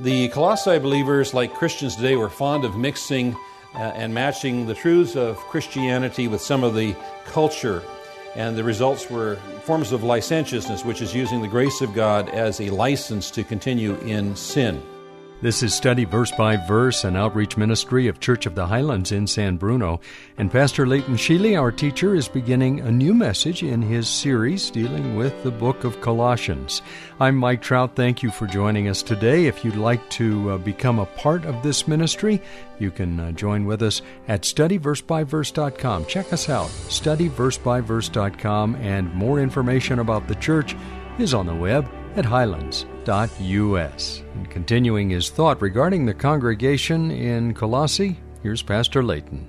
The Colossae believers, like Christians today, were fond of mixing uh, and matching the truths of Christianity with some of the culture. And the results were forms of licentiousness, which is using the grace of God as a license to continue in sin. This is Study Verse by Verse, an outreach ministry of Church of the Highlands in San Bruno. And Pastor Leighton Sheely, our teacher, is beginning a new message in his series dealing with the book of Colossians. I'm Mike Trout. Thank you for joining us today. If you'd like to uh, become a part of this ministry, you can uh, join with us at studyversebyverse.com. Check us out, studyversebyverse.com, and more information about the church is on the web at highlands.us. And continuing his thought regarding the congregation in Colossae, here's Pastor Layton.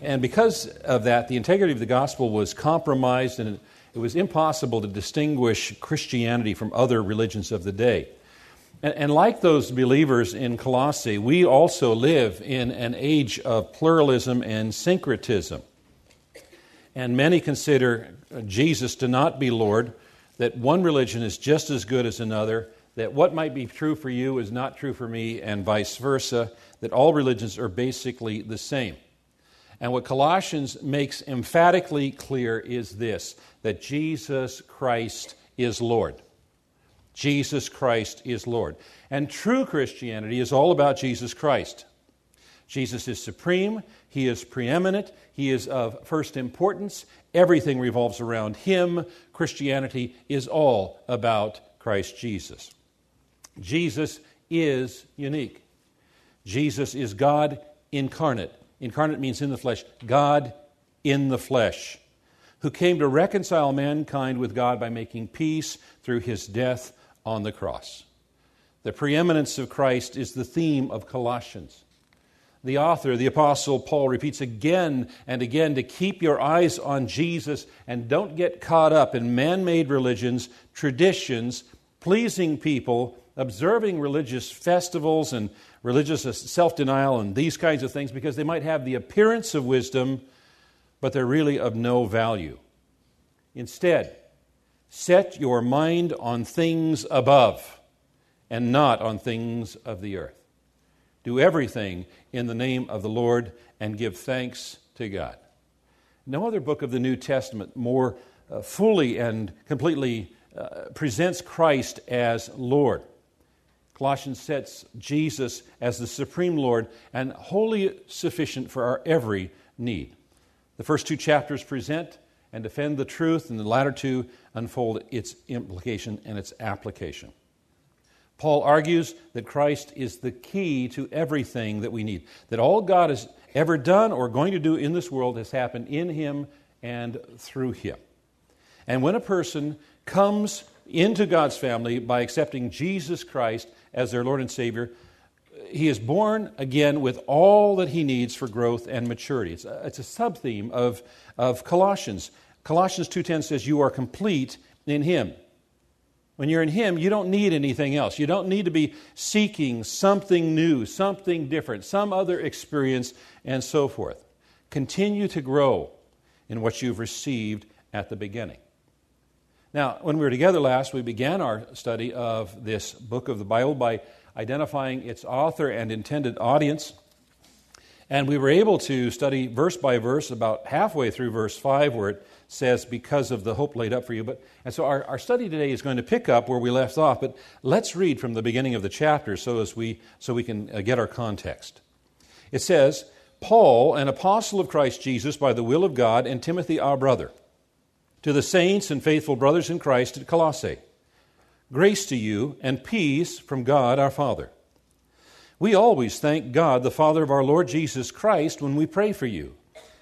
And because of that, the integrity of the gospel was compromised, and it was impossible to distinguish Christianity from other religions of the day. And, and, like those believers in Colossae, we also live in an age of pluralism and syncretism. And many consider Jesus to not be Lord that one religion is just as good as another, that what might be true for you is not true for me, and vice versa, that all religions are basically the same. And what Colossians makes emphatically clear is this that Jesus Christ is Lord. Jesus Christ is Lord. And true Christianity is all about Jesus Christ. Jesus is supreme, He is preeminent, He is of first importance, everything revolves around Him. Christianity is all about Christ Jesus. Jesus is unique. Jesus is God incarnate. Incarnate means in the flesh. God in the flesh, who came to reconcile mankind with God by making peace through his death on the cross. The preeminence of Christ is the theme of Colossians the author, the Apostle Paul, repeats again and again to keep your eyes on Jesus and don't get caught up in man made religions, traditions, pleasing people, observing religious festivals and religious self denial and these kinds of things because they might have the appearance of wisdom, but they're really of no value. Instead, set your mind on things above and not on things of the earth. Do everything in the name of the Lord and give thanks to God. No other book of the New Testament more uh, fully and completely uh, presents Christ as Lord. Colossians sets Jesus as the supreme Lord and wholly sufficient for our every need. The first two chapters present and defend the truth, and the latter two unfold its implication and its application. Paul argues that Christ is the key to everything that we need, that all God has ever done or going to do in this world has happened in Him and through Him. And when a person comes into God's family by accepting Jesus Christ as their Lord and Savior, he is born again with all that he needs for growth and maturity. It's a, it's a sub theme of, of Colossians. Colossians 2.10 says, You are complete in Him. When you're in Him, you don't need anything else. You don't need to be seeking something new, something different, some other experience, and so forth. Continue to grow in what you've received at the beginning. Now, when we were together last, we began our study of this book of the Bible by identifying its author and intended audience. And we were able to study verse by verse about halfway through verse 5, where it says, because of the hope laid up for you. But, and so our, our study today is going to pick up where we left off, but let's read from the beginning of the chapter so, as we, so we can uh, get our context. It says, Paul, an apostle of Christ Jesus by the will of God, and Timothy, our brother, to the saints and faithful brothers in Christ at Colossae, grace to you and peace from God our Father. We always thank God, the Father of our Lord Jesus Christ, when we pray for you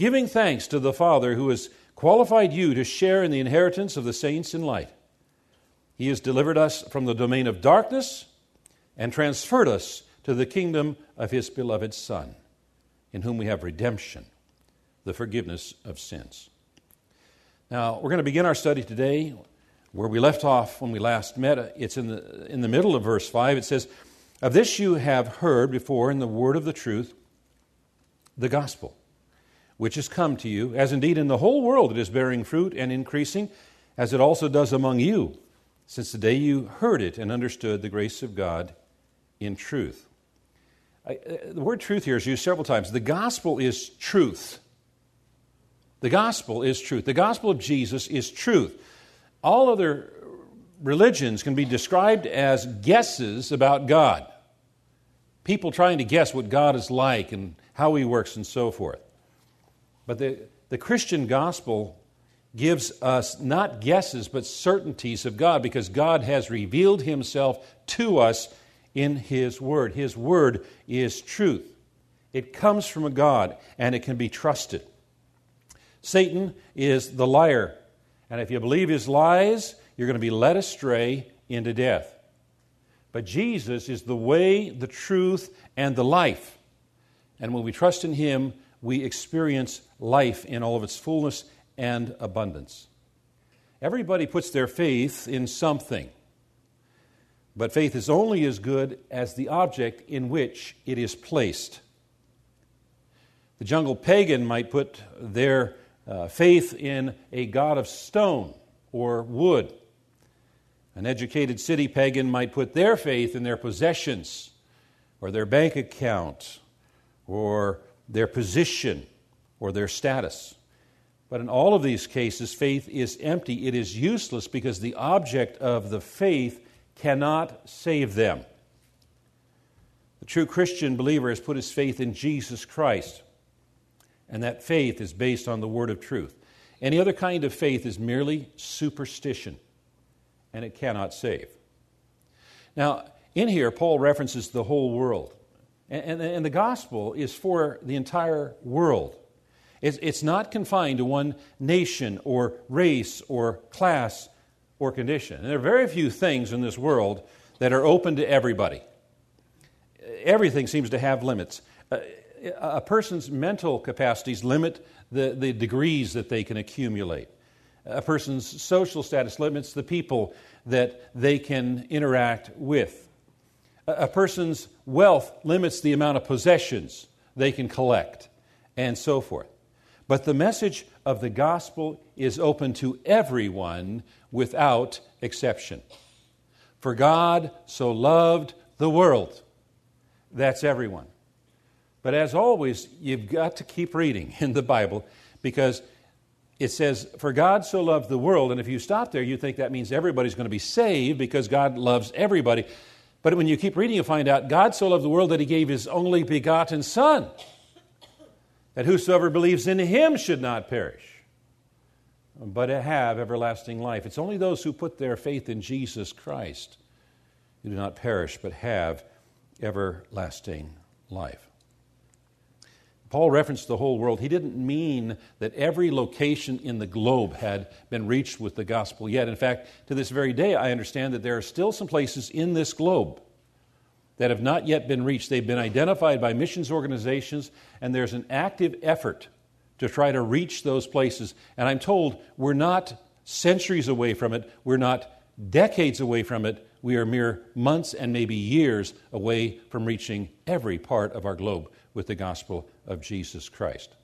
giving thanks to the Father who has qualified you to share in the inheritance of the saints in light. He has delivered us from the domain of darkness and transferred us to the kingdom of His beloved Son, in whom we have redemption, the forgiveness of sins. Now, we're going to begin our study today where we left off when we last met. It's in the, in the middle of verse 5. It says, Of this you have heard before in the word of the truth, the gospel which has come to you, as indeed in the whole world it is bearing fruit and increasing, as it also does among you, since the day you heard it and understood the grace of God in truth. I, uh, the word truth here is used several times. The gospel is truth. The gospel is truth. The gospel of Jesus is truth. All other religions can be described as guesses about God. People trying to guess what God is like and how he works and so forth. But the, the Christian gospel gives us not guesses, but certainties of God because God has revealed himself to us in his word. His word is truth, it comes from a God and it can be trusted. Satan is the liar, and if you believe his lies, you're going to be led astray into death. But Jesus is the way, the truth, and the life. And when we trust in him, we experience life in all of its fullness and abundance. Everybody puts their faith in something, but faith is only as good as the object in which it is placed. The jungle pagan might put their uh, faith in a god of stone or wood. An educated city pagan might put their faith in their possessions or their bank account or their position or their status. But in all of these cases, faith is empty. It is useless because the object of the faith cannot save them. The true Christian believer has put his faith in Jesus Christ, and that faith is based on the word of truth. Any other kind of faith is merely superstition, and it cannot save. Now, in here, Paul references the whole world. And, and, and the gospel is for the entire world. It's, it's not confined to one nation or race or class or condition. And there are very few things in this world that are open to everybody. Everything seems to have limits. A, a person's mental capacities limit the, the degrees that they can accumulate. A person's social status limits the people that they can interact with. A person's wealth limits the amount of possessions they can collect, and so forth. But the message of the gospel is open to everyone without exception. For God so loved the world. That's everyone. But as always, you've got to keep reading in the Bible because it says, For God so loved the world. And if you stop there, you think that means everybody's going to be saved because God loves everybody. But when you keep reading, you find out God so loved the world that he gave his only begotten Son, that whosoever believes in him should not perish, but have everlasting life. It's only those who put their faith in Jesus Christ who do not perish, but have everlasting life. Paul referenced the whole world. He didn't mean that every location in the globe had been reached with the gospel yet. In fact, to this very day, I understand that there are still some places in this globe that have not yet been reached. They've been identified by missions organizations, and there's an active effort to try to reach those places. And I'm told we're not centuries away from it. We're not decades away from it. We are mere months and maybe years away from reaching every part of our globe with the gospel of Jesus Christ.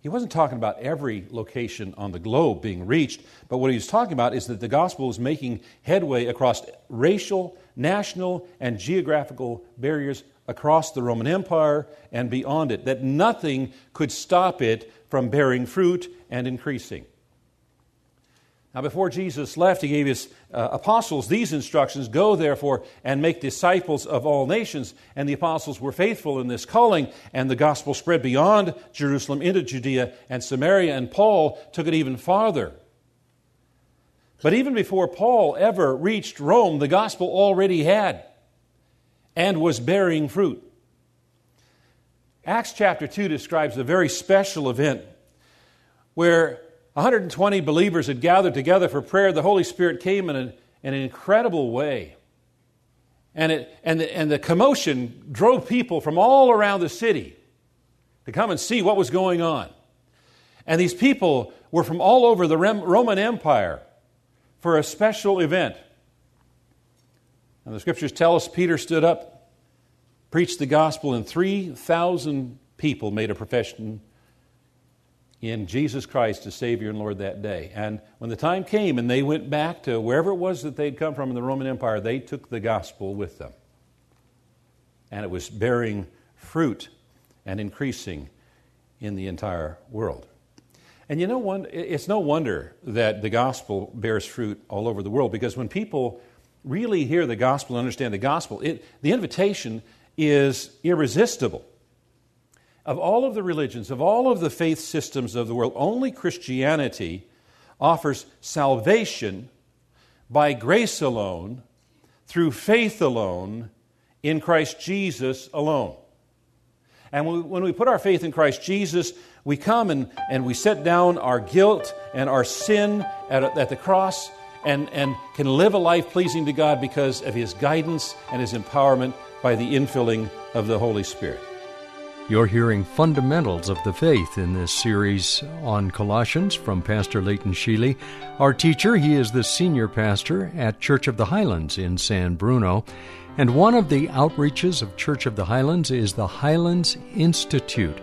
He wasn't talking about every location on the globe being reached, but what he was talking about is that the gospel is making headway across racial, national, and geographical barriers across the Roman Empire and beyond it, that nothing could stop it from bearing fruit and increasing. Now, before Jesus left, he gave his uh, apostles these instructions Go, therefore, and make disciples of all nations. And the apostles were faithful in this calling, and the gospel spread beyond Jerusalem into Judea and Samaria, and Paul took it even farther. But even before Paul ever reached Rome, the gospel already had and was bearing fruit. Acts chapter 2 describes a very special event where 120 believers had gathered together for prayer. The Holy Spirit came in, a, in an incredible way. And, it, and, the, and the commotion drove people from all around the city to come and see what was going on. And these people were from all over the Roman Empire for a special event. And the scriptures tell us Peter stood up, preached the gospel, and 3,000 people made a profession in Jesus Christ as Savior and Lord that day. And when the time came and they went back to wherever it was that they'd come from in the Roman Empire, they took the gospel with them. And it was bearing fruit and increasing in the entire world. And you know, it's no wonder that the gospel bears fruit all over the world because when people really hear the gospel and understand the gospel, it, the invitation is irresistible. Of all of the religions, of all of the faith systems of the world, only Christianity offers salvation by grace alone, through faith alone, in Christ Jesus alone. And when we put our faith in Christ Jesus, we come and, and we set down our guilt and our sin at, at the cross and, and can live a life pleasing to God because of His guidance and His empowerment by the infilling of the Holy Spirit. You're hearing fundamentals of the faith in this series on Colossians from Pastor Leighton Sheely. Our teacher, he is the senior pastor at Church of the Highlands in San Bruno. And one of the outreaches of Church of the Highlands is the Highlands Institute.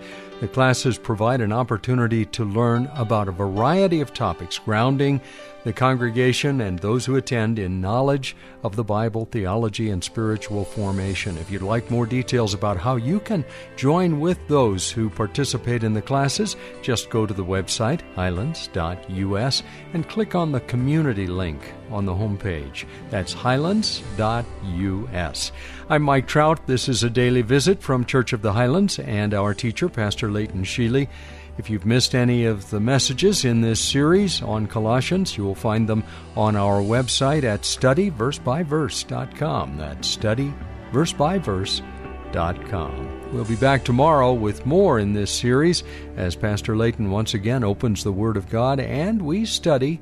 The classes provide an opportunity to learn about a variety of topics grounding the congregation and those who attend in knowledge of the Bible, theology, and spiritual formation. If you'd like more details about how you can join with those who participate in the classes, just go to the website, highlands.us, and click on the community link on the homepage. That's highlands.us. I'm Mike Trout. This is a daily visit from Church of the Highlands and our teacher, Pastor Leighton Sheely. If you've missed any of the messages in this series on Colossians, you will find them on our website at studyversebyverse.com. That's studyversebyverse.com. We'll be back tomorrow with more in this series as Pastor Layton once again opens the Word of God and we study